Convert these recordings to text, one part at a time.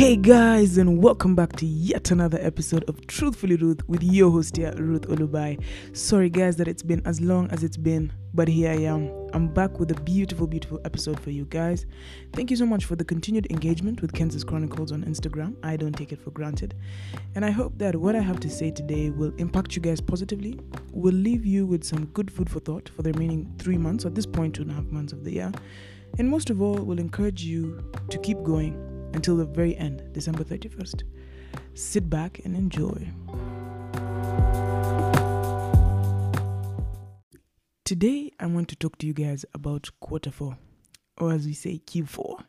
Hey guys, and welcome back to yet another episode of Truthfully Ruth with your host here, Ruth Olubai. Sorry guys that it's been as long as it's been, but here I am. I'm back with a beautiful, beautiful episode for you guys. Thank you so much for the continued engagement with Kansas Chronicles on Instagram. I don't take it for granted. And I hope that what I have to say today will impact you guys positively, will leave you with some good food for thought for the remaining three months, at this point, two and a half months of the year. And most of all, will encourage you to keep going until the very end, December 31st. Sit back and enjoy. Today, I want to talk to you guys about quarter four, or as we say, Q4.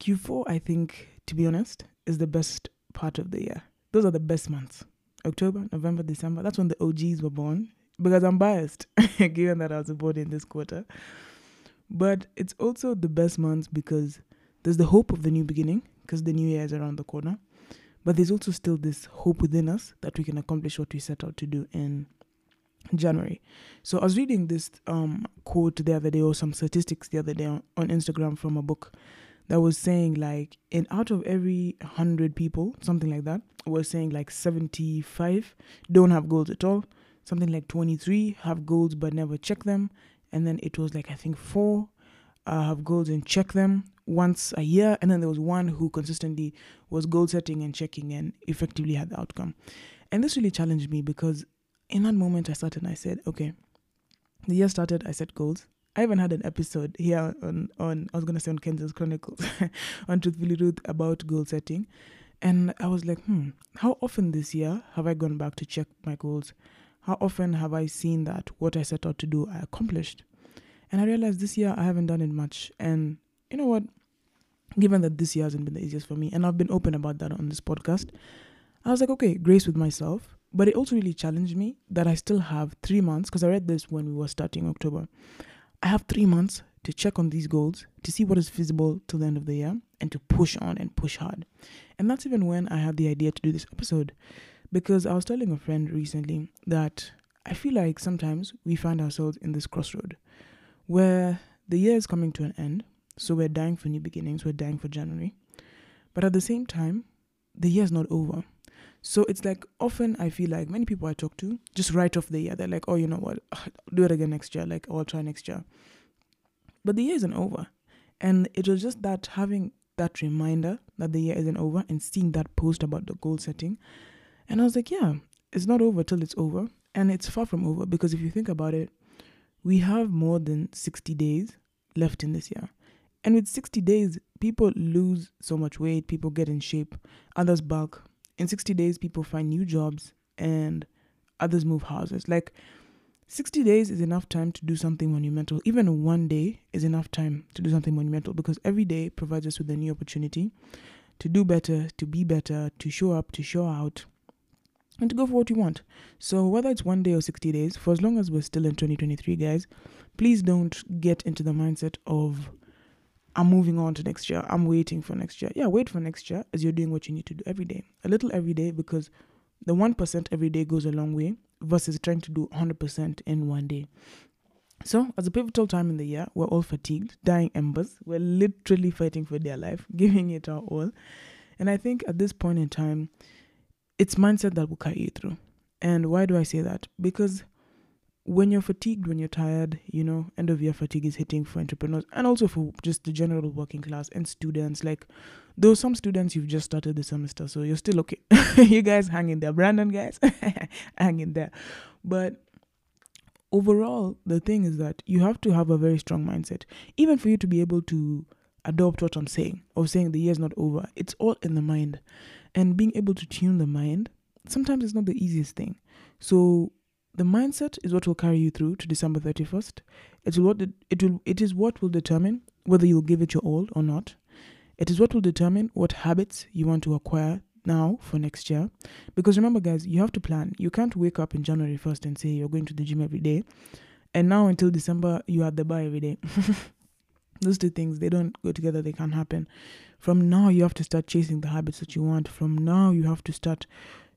Q4, I think, to be honest, is the best part of the year. Those are the best months. October, November, December. That's when the OGs were born. Because I'm biased, given that I was born in this quarter. But it's also the best months because there's the hope of the new beginning because the new year is around the corner. But there's also still this hope within us that we can accomplish what we set out to do in January. So I was reading this um, quote the other day or some statistics the other day on, on Instagram from a book that was saying like in out of every 100 people, something like that, was saying like 75 don't have goals at all. Something like 23 have goals but never check them. And then it was like I think 4 uh, have goals and check them once a year and then there was one who consistently was goal setting and checking and effectively had the outcome. And this really challenged me because in that moment i started and i said okay the year started i set goals. I even had an episode here on on i was to say on kansas chronicles on truthfully ruth about goal setting. And i was like hmm how often this year have i gone back to check my goals? How often have i seen that what i set out to do i accomplished and I realized this year I haven't done it much. And you know what? Given that this year hasn't been the easiest for me, and I've been open about that on this podcast, I was like, okay, grace with myself. But it also really challenged me that I still have three months, because I read this when we were starting October. I have three months to check on these goals, to see what is feasible till the end of the year, and to push on and push hard. And that's even when I had the idea to do this episode. Because I was telling a friend recently that I feel like sometimes we find ourselves in this crossroad where the year is coming to an end, so we're dying for new beginnings, we're dying for January. But at the same time, the year is not over. So it's like often I feel like many people I talk to just write off the year. They're like, oh, you know what, I'll do it again next year, like, I'll try next year. But the year isn't over. And it was just that having that reminder that the year isn't over and seeing that post about the goal setting. And I was like, yeah, it's not over till it's over. And it's far from over because if you think about it, we have more than 60 days left in this year. And with 60 days, people lose so much weight, people get in shape, others bulk. In 60 days, people find new jobs and others move houses. Like 60 days is enough time to do something monumental. Even one day is enough time to do something monumental because every day provides us with a new opportunity to do better, to be better, to show up, to show out, and to go for what you want. So, whether it's one day or 60 days, for as long as we're still in 2023, guys, please don't get into the mindset of, I'm moving on to next year, I'm waiting for next year. Yeah, wait for next year as you're doing what you need to do every day. A little every day because the 1% every day goes a long way versus trying to do 100% in one day. So, as a pivotal time in the year, we're all fatigued, dying embers. We're literally fighting for their life, giving it our all. And I think at this point in time, it's mindset that will carry you through. And why do I say that? Because when you're fatigued, when you're tired, you know, end of year fatigue is hitting for entrepreneurs and also for just the general working class and students. Like, though some students you've just started the semester, so you're still okay. you guys hang in there. Brandon, guys, hang in there. But overall, the thing is that you have to have a very strong mindset, even for you to be able to adopt what I'm saying or saying the year's not over. It's all in the mind. And being able to tune the mind sometimes it's not the easiest thing. So the mindset is what will carry you through to December 31st. It's what it, it will it is what will determine whether you'll give it your all or not. It is what will determine what habits you want to acquire now for next year. Because remember guys, you have to plan. You can't wake up in January 1st and say you're going to the gym every day. And now until December you are at the bar every day. Those two things they don't go together, they can't happen. From now, you have to start chasing the habits that you want. From now, you have to start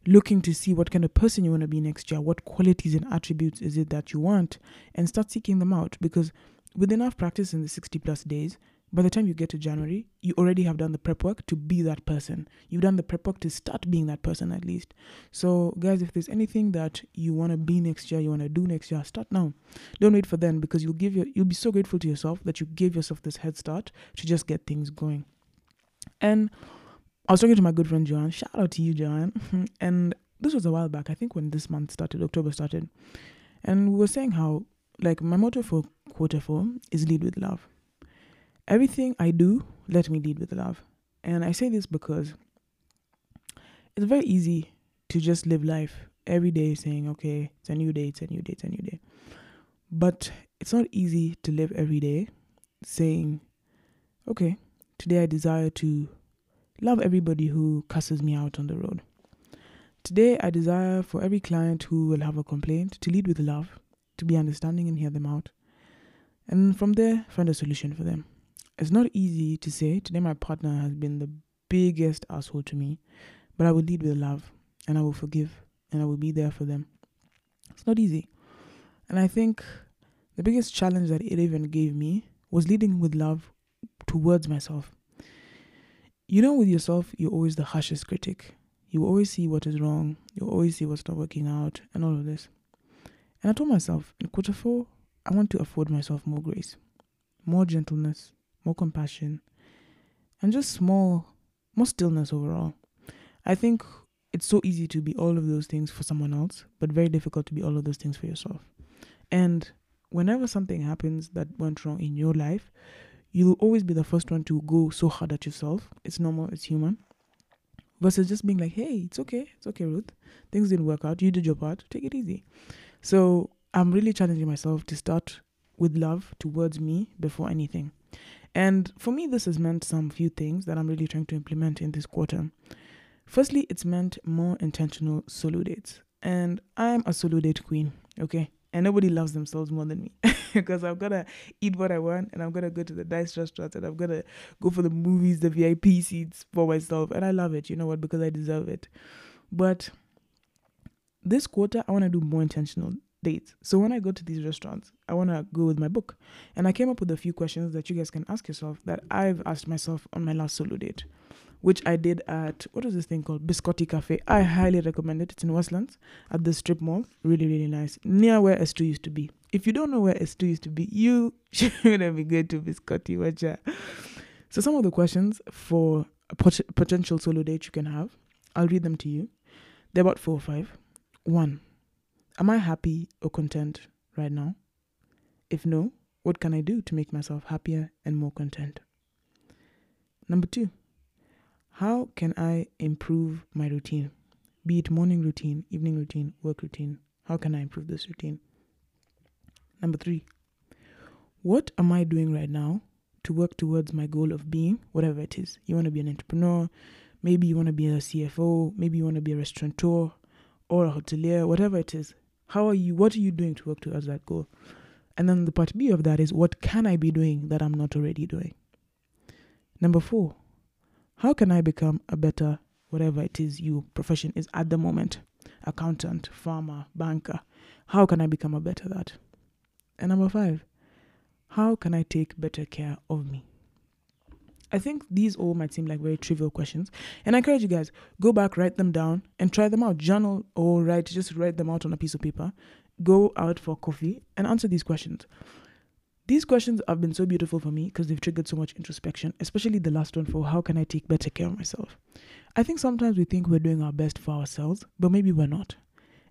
looking to see what kind of person you want to be next year. What qualities and attributes is it that you want? And start seeking them out because with enough practice in the 60 plus days, by the time you get to January, you already have done the prep work to be that person. You've done the prep work to start being that person at least. So, guys, if there's anything that you want to be next year, you want to do next year, start now. Don't wait for then because you'll give your you'll be so grateful to yourself that you gave yourself this head start to just get things going. And I was talking to my good friend Joanne. Shout out to you, Joanne. and this was a while back. I think when this month started, October started, and we were saying how like my motto for quarter four is lead with love everything I do, let me lead with love. And I say this because it's very easy to just live life every day saying, okay, it's a new day, it's a new day, it's a new day. But it's not easy to live every day saying, okay, today I desire to love everybody who cusses me out on the road. Today I desire for every client who will have a complaint to lead with love, to be understanding and hear them out. And from there, find a solution for them it's not easy to say. Today, my partner has been the biggest asshole to me, but I will lead with love and I will forgive and I will be there for them. It's not easy. And I think the biggest challenge that it even gave me was leading with love towards myself. You know, with yourself, you're always the harshest critic. You always see what is wrong, you always see what's not working out, and all of this. And I told myself in quarter four, I want to afford myself more grace, more gentleness, more compassion, and just more more stillness overall. I think it's so easy to be all of those things for someone else, but very difficult to be all of those things for yourself. And whenever something happens that went wrong in your life, you'll always be the first one to go so hard at yourself. It's normal, it's human. Versus just being like, hey, it's okay, it's okay, Ruth. Things didn't work out. You did your part. Take it easy. So I'm really challenging myself to start with love towards me before anything. And for me, this has meant some few things that I'm really trying to implement in this quarter. Firstly, it's meant more intentional solo dates. And I'm a solo date queen, okay? And nobody loves themselves more than me because I'm gonna eat what I want and I'm gonna go to the nice restaurants and I'm gonna go for the movies, the VIP seats for myself. And I love it, you know what? Because I deserve it. But this quarter, I wanna do more intentional dates. So when I go to these restaurants, I want to go with my book. And I came up with a few questions that you guys can ask yourself that I've asked myself on my last solo date, which I did at what is this thing called Biscotti Cafe. I highly recommend it. It's in Westlands at the strip mall. Really, really nice. Near where S2 used to be. If you don't know where S2 used to be, you shouldn't be going to Biscotti. Watch. So some of the questions for a pot- potential solo date you can have, I'll read them to you. They're about four or five. One, Am I happy or content right now? If no, what can I do to make myself happier and more content? Number two, how can I improve my routine? Be it morning routine, evening routine, work routine. How can I improve this routine? Number three, what am I doing right now to work towards my goal of being whatever it is? You want to be an entrepreneur, maybe you want to be a CFO, maybe you want to be a restaurateur or a hotelier, whatever it is. How are you? What are you doing to work towards that goal? And then the part B of that is what can I be doing that I'm not already doing? Number four, how can I become a better whatever it is your profession is at the moment? Accountant, farmer, banker. How can I become a better that? And number five, how can I take better care of me? I think these all might seem like very trivial questions. And I encourage you guys, go back, write them down, and try them out. Journal or write, just write them out on a piece of paper. Go out for coffee and answer these questions. These questions have been so beautiful for me because they've triggered so much introspection, especially the last one for how can I take better care of myself. I think sometimes we think we're doing our best for ourselves, but maybe we're not.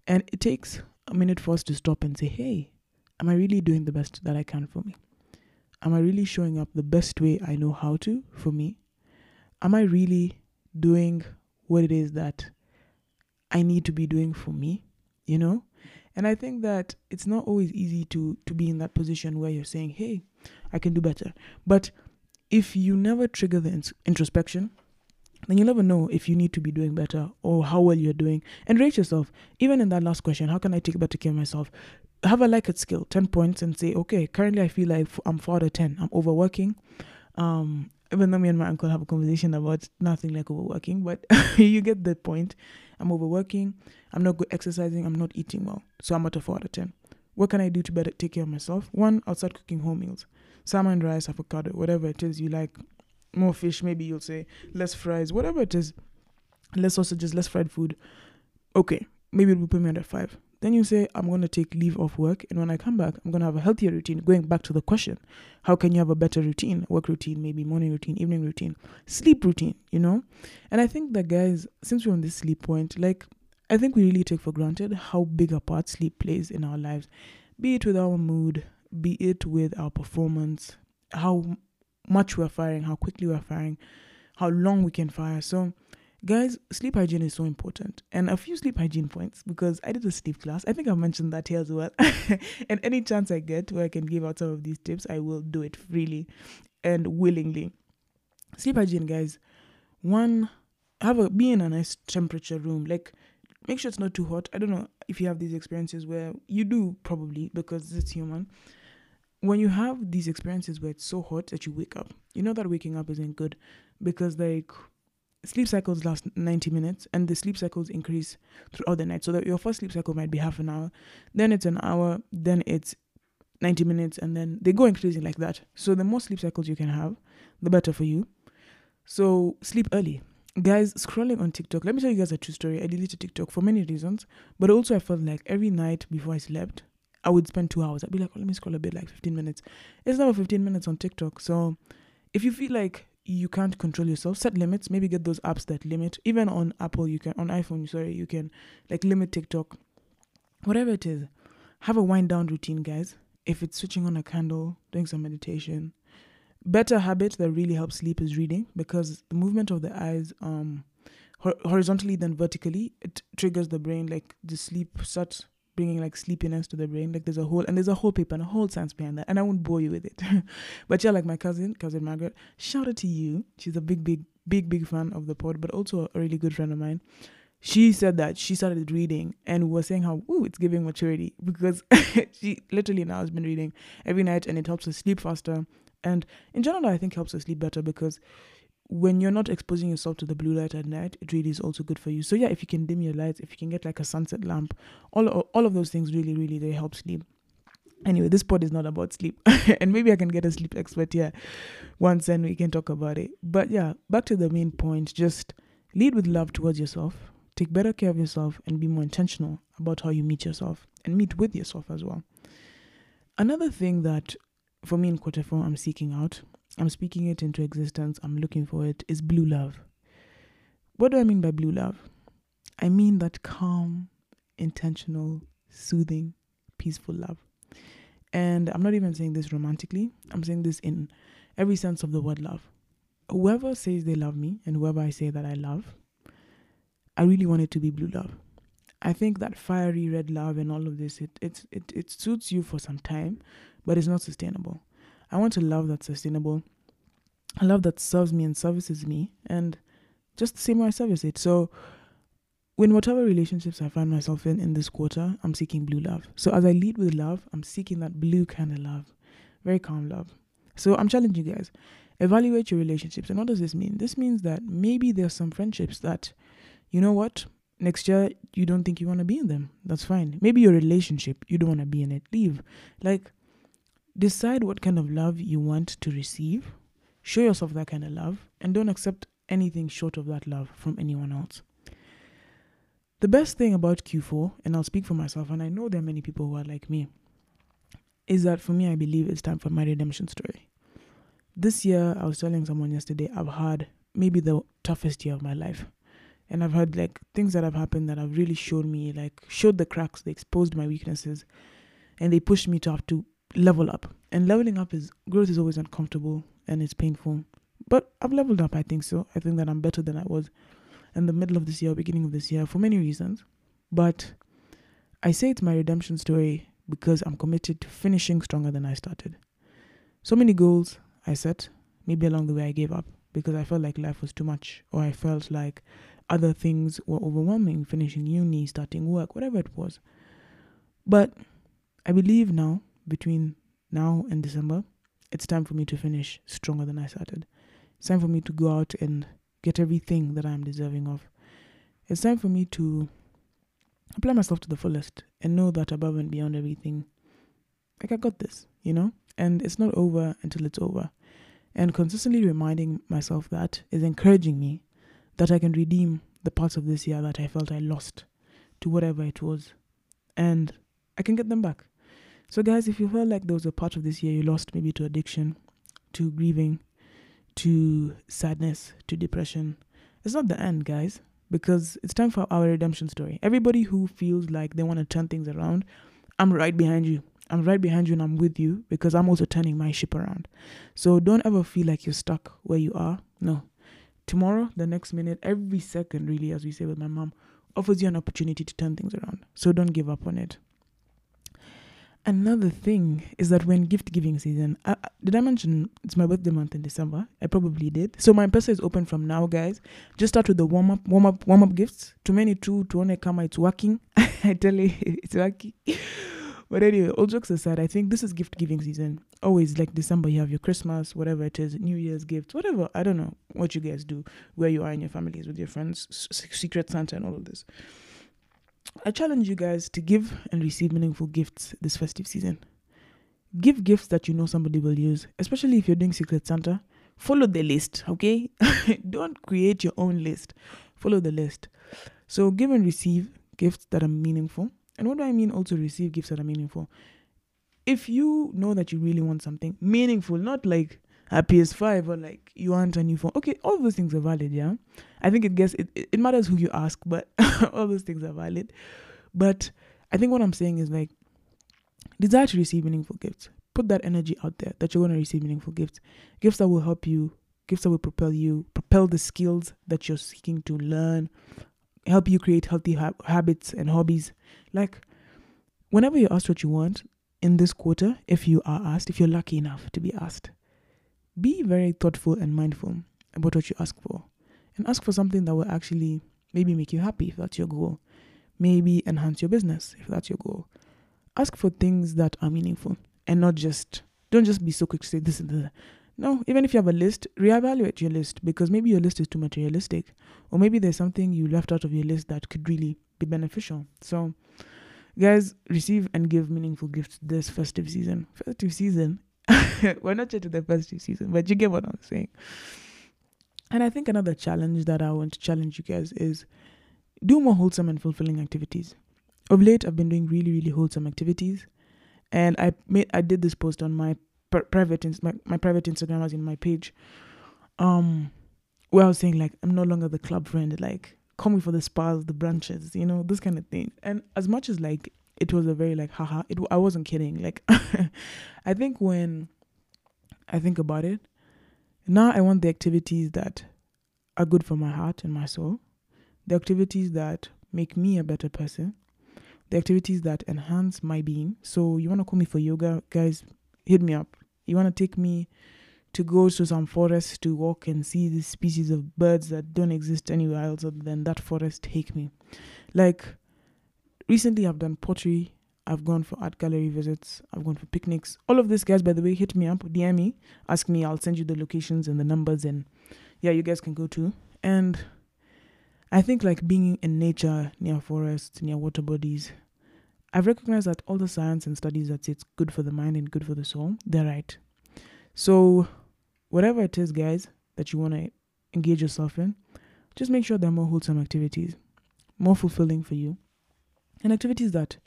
And it takes a minute for us to stop and say, hey, am I really doing the best that I can for me? Am I really showing up the best way I know how to for me? Am I really doing what it is that I need to be doing for me? You know? And I think that it's not always easy to to be in that position where you're saying, "Hey, I can do better." But if you never trigger the introspection, then you'll never know if you need to be doing better or how well you're doing. And rate yourself. Even in that last question, how can I take better care of myself? have a Likert scale, 10 points, and say, okay, currently I feel like I'm 4 out of 10. I'm overworking. Um, even though me and my uncle have a conversation about nothing like overworking, but you get the point. I'm overworking. I'm not good exercising. I'm not eating well. So I'm at a 4 out of 10. What can I do to better take care of myself? One, start cooking home meals. salmon rice, avocado, whatever it is you like. More fish, maybe you'll say less fries, whatever it is, less sausages, less fried food. Okay, maybe it will put me under five. Then you say, I'm going to take leave off work. And when I come back, I'm going to have a healthier routine. Going back to the question, how can you have a better routine? Work routine, maybe morning routine, evening routine, sleep routine, you know? And I think that, guys, since we're on this sleep point, like, I think we really take for granted how big a part sleep plays in our lives, be it with our mood, be it with our performance, how much we're firing, how quickly we're firing, how long we can fire. So, Guys, sleep hygiene is so important. And a few sleep hygiene points because I did a sleep class. I think I've mentioned that here as well. and any chance I get where I can give out some of these tips, I will do it freely and willingly. Sleep hygiene, guys. One, have a be in a nice temperature room. Like make sure it's not too hot. I don't know if you have these experiences where you do probably because it's human. When you have these experiences where it's so hot that you wake up, you know that waking up isn't good because like sleep cycles last 90 minutes and the sleep cycles increase throughout the night. So that your first sleep cycle might be half an hour then it's an hour then it's 90 minutes and then they go increasing like that. So the more sleep cycles you can have the better for you. So sleep early. Guys scrolling on tiktok let me tell you guys a true story. I deleted tiktok for many reasons but also i felt like every night before i slept i would spend two hours. I'd be like oh, let me scroll a bit like 15 minutes. It's now 15 minutes on tiktok so if you feel like you can't control yourself set limits. Maybe get those apps that limit. Even on apple you can on iphone sorry you can like limit tiktok. Whatever it is have a wind down routine guys. If it's switching on a candle doing some meditation. Better habit that really helps sleep is reading because the movement of the eyes um horizontally then vertically it triggers the brain like the sleep starts bringing like sleepiness to the brain. Like there's a whole and there's a whole paper and a whole science behind that. And I won't bore you with it. but yeah, like my cousin, cousin Margaret, shout out to you. She's a big, big, big, big fan of the pod, but also a really good friend of mine. She said that she started reading and was saying how ooh it's giving maturity because she literally now has been reading every night and it helps her sleep faster. And in general, I think helps her sleep better because when you're not exposing yourself to the blue light at night, it really is also good for you. So yeah, if you can dim your lights, if you can get like a sunset lamp, all all of those things really, really they help sleep. Anyway, this pod is not about sleep, and maybe I can get a sleep expert here once, and we can talk about it. But yeah, back to the main point: just lead with love towards yourself, take better care of yourself, and be more intentional about how you meet yourself and meet with yourself as well. Another thing that for me in quarter four I'm seeking out I'm speaking it into existence, I'm looking for it, is blue love. What do I mean by blue love? I mean that calm, intentional, soothing, peaceful love. And I'm not even saying this romantically, I'm saying this in every sense of the word love. Whoever says they love me and whoever I say that I love, I really want it to be blue love. I think that fiery red love and all of this, it, it, it, it suits you for some time, but it's not sustainable. I want a love that's sustainable, a love that serves me and services me, and just the same way I service it. So, in whatever relationships I find myself in in this quarter, I'm seeking blue love. So, as I lead with love, I'm seeking that blue kind of love, very calm love. So, I'm challenging you guys evaluate your relationships. And what does this mean? This means that maybe there's some friendships that, you know what, next year you don't think you want to be in them. That's fine. Maybe your relationship, you don't want to be in it. Leave. Like, Decide what kind of love you want to receive. Show yourself that kind of love and don't accept anything short of that love from anyone else. The best thing about Q4, and I'll speak for myself, and I know there are many people who are like me, is that for me, I believe it's time for my redemption story. This year, I was telling someone yesterday, I've had maybe the toughest year of my life. And I've had like things that have happened that have really showed me, like, showed the cracks, they exposed my weaknesses, and they pushed me to have to level up. And leveling up is growth is always uncomfortable and it's painful. But I've leveled up, I think so. I think that I'm better than I was in the middle of this year, beginning of this year, for many reasons. But I say it's my redemption story because I'm committed to finishing stronger than I started. So many goals I set, maybe along the way I gave up because I felt like life was too much, or I felt like other things were overwhelming, finishing uni, starting work, whatever it was. But I believe now between now and December, it's time for me to finish stronger than I started. It's time for me to go out and get everything that I'm deserving of. It's time for me to apply myself to the fullest and know that above and beyond everything, like I got this, you know? And it's not over until it's over. And consistently reminding myself that is encouraging me that I can redeem the parts of this year that I felt I lost to whatever it was. And I can get them back. So, guys, if you felt like there was a part of this year you lost maybe to addiction, to grieving, to sadness, to depression, it's not the end, guys, because it's time for our redemption story. Everybody who feels like they want to turn things around, I'm right behind you. I'm right behind you and I'm with you because I'm also turning my ship around. So don't ever feel like you're stuck where you are. No. Tomorrow, the next minute, every second, really, as we say with my mom, offers you an opportunity to turn things around. So don't give up on it. Another thing is that when gift giving season, did I mention it's my birthday month in December? I probably did. So my M-Pesa is open from now, guys. Just start with the warm up, warm up, warm up gifts. Too many, true, to come, it's working. I tell you, it's working. But anyway, all jokes aside, I think this is gift giving season. Always like December, you have your Christmas, whatever it is, New Year's gifts, whatever. I don't know what you guys do, where you are in your families with your friends, Secret Santa, and all of this. I challenge you guys to give and receive meaningful gifts this festive season. Give gifts that you know somebody will use, especially if you're doing Secret Santa. Follow the list, okay? Don't create your own list. Follow the list. So, give and receive gifts that are meaningful and what do I mean also receive gifts that are meaningful? If you know that you really want something meaningful, not like a PS5 or like you want a new phone. Okay, all those things are valid, yeah. I think it gets it, it matters who you ask, but all those things are valid. But I think what I'm saying is like desire to receive meaningful gifts. Put that energy out there that you're to receive meaningful gifts. Gifts that will help you, gifts that will propel you, propel the skills that you're seeking to learn, help you create healthy ha- habits and hobbies. Like, whenever you're asked what you want in this quarter, if you are asked, if you're lucky enough to be asked, be very thoughtful and mindful about what you ask for. And ask for something that will actually maybe make you happy if that's your goal. Maybe enhance your business if that's your goal. Ask for things that are meaningful and not just, don't just be so quick to say this and that. No, even if you have a list, reevaluate your list because maybe your list is too materialistic, or maybe there's something you left out of your list that could really be beneficial. So, guys, receive and give meaningful gifts this festive season. Festive season. We're not yet to the festive season, but you get what I'm saying. And I think another challenge that I want to challenge you guys is do more wholesome and fulfilling activities. Of late, I've been doing really, really wholesome activities, and I made I did this post on my pr- private ins- my, my private Instagram as in my page, um, where I was saying like I'm no longer the club friend, like call me for the spas, the brunches, you know, this kind of thing. And as much as like it was a very like haha, it I wasn't kidding. Like I think when I think about it, now I want the activities that are good for my heart and my soul, the activities that make me a better person, the activities that enhance my being. So you want to call me for yoga, guys? Hit me up. You want to take me to go to some forest to walk and see the species of birds that don't exist anywhere else other than that forest? Take me. Like recently, I've done pottery. I've gone for art gallery visits. I've gone for picnics. All of this, guys, by the way, hit me up, DM me, ask me. I'll send you the locations and the numbers, and yeah, you guys can go too. And I think like being in nature, near forests, near water bodies, I've recognized that all the science and studies that say it's good for the mind and good for the soul, they're right. So, whatever it is, guys, that you want to engage yourself in, just make sure they're more wholesome activities, more fulfilling for you, and activities that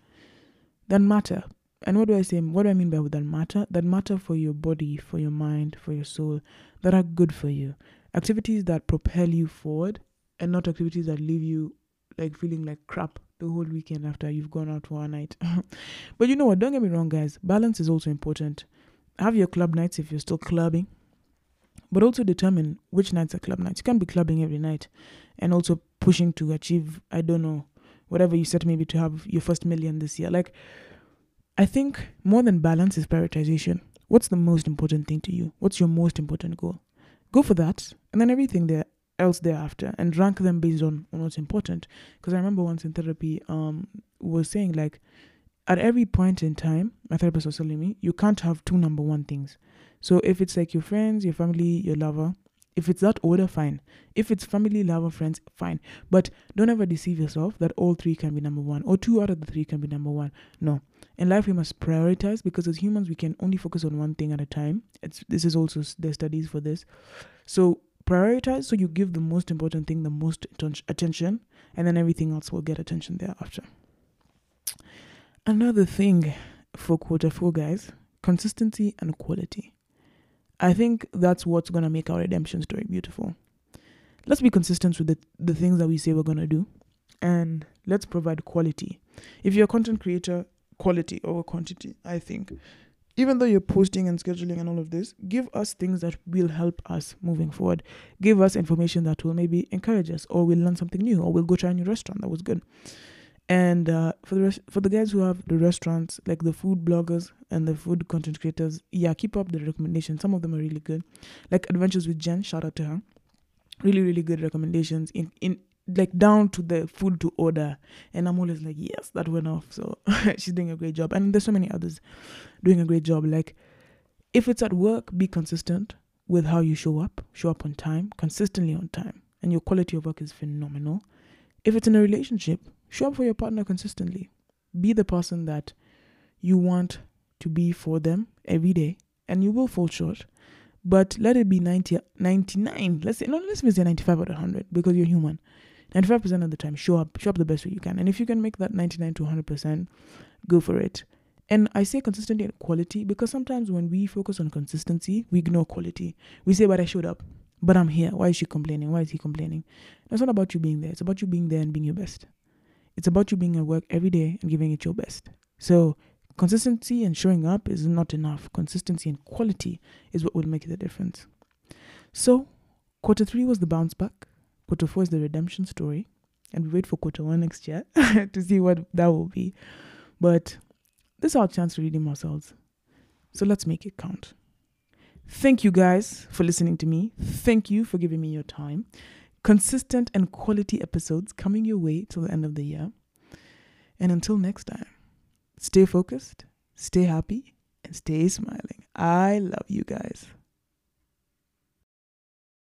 that matter. And what do I say? What do I mean by that matter? That matter for your body, for your mind, for your soul, that are good for you. Activities that propel you forward, and not activities that leave you like feeling like crap the whole weekend after you've gone out for a night. but you know what? Don't get me wrong, guys. Balance is also important. Have your club nights if you're still clubbing, but also determine which nights are club nights. You can't be clubbing every night and also pushing to achieve, I don't know, whatever you set maybe to have your first million this year. Like, I think more than balance is prioritization. What's the most important thing to you? What's your most important goal? Go for that, and then everything there else thereafter and rank them based on, on what's important. Because I remember once in therapy, um, was saying like at every point in time, my therapist was telling me, you can't have two number one things. So if it's like your friends, your family, your lover, If it's that order, fine. If it's family, love, or friends, fine. But don't ever deceive yourself that all three can be number one or two out of the three can be number one. No. In life, we must prioritize because as humans, we can only focus on one thing at a time. It's, this is also, there's studies for this. So prioritize so you give the most important thing the most attention and then everything else will get attention thereafter. Another thing for quarter four, guys consistency and quality. I think that's what's going to make our redemption story beautiful. Let's be consistent with the, the things that we say we're going to do and let's provide quality. If you're a content creator, quality over quantity, I think. Even though you're posting and scheduling and all of this, give us things that will help us moving forward. Give us information that will maybe encourage us, or we'll learn something new, or we'll go try a new restaurant that was good. And uh, for the for the guys who have the restaurants, like the food bloggers and the food content creators, yeah, keep up the recommendations. Some of them are really good. Like Adventures with Jen, shout out to her. Really, really good recommendations in in like down to the food to order. And I'm always like, yes, that went off. So she's doing a great job. And there's so many others doing a great job. Like if it's at work, be consistent with how you show up. Show up on time, consistently on time. And your quality of work is phenomenal. If it's in a relationship, Show up for your partner consistently. Be the person that you want to be for them every day, and you will fall short. But let it be 90, 99. Let's say, no, let's say 95 out of 100 because you're human. 95% of the time, show up, show up the best way you can. And if you can make that 99 to 100%, go for it. And I say consistency and quality because sometimes when we focus on consistency, we ignore quality. We say, but I showed up, but I'm here. Why is she complaining? Why is he complaining? It's not about you being there. It's about you being there and being your best. It's about you being at work every day and giving it your best. So, consistency and showing up is not enough. Consistency and quality is what will make the difference. So, quarter three was the bounce back, quarter four is the redemption story, and we wait for quarter one next year to see what that will be. But this is our chance to redeem ourselves. So, let's make it count. Thank you guys for listening to me. Thank you for giving me your time consistent and quality episodes coming your way till the end of the year. And until next time, stay focused, stay happy, and stay smiling. I love you guys.